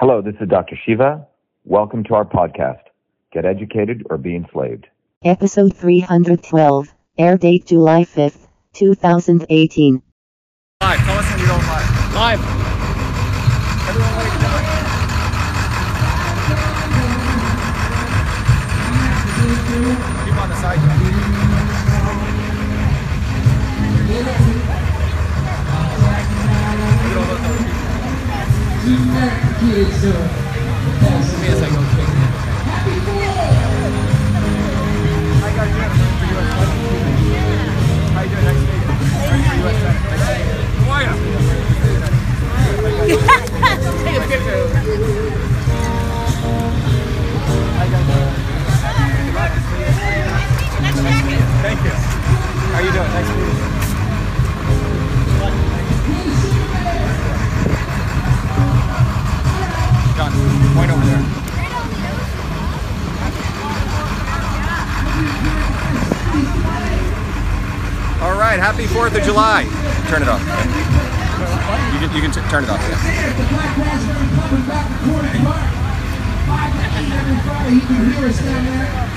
Hello, this is Dr. Shiva. Welcome to our podcast, Get Educated or Be Enslaved. Episode 312, air date July 5th, 2018. Live. Tell us when you're going live. Live. Everyone wait down. Keep Começa aqui. Point over there. All right, happy 4th of July. Turn it off. You can, you can turn it off. Yeah.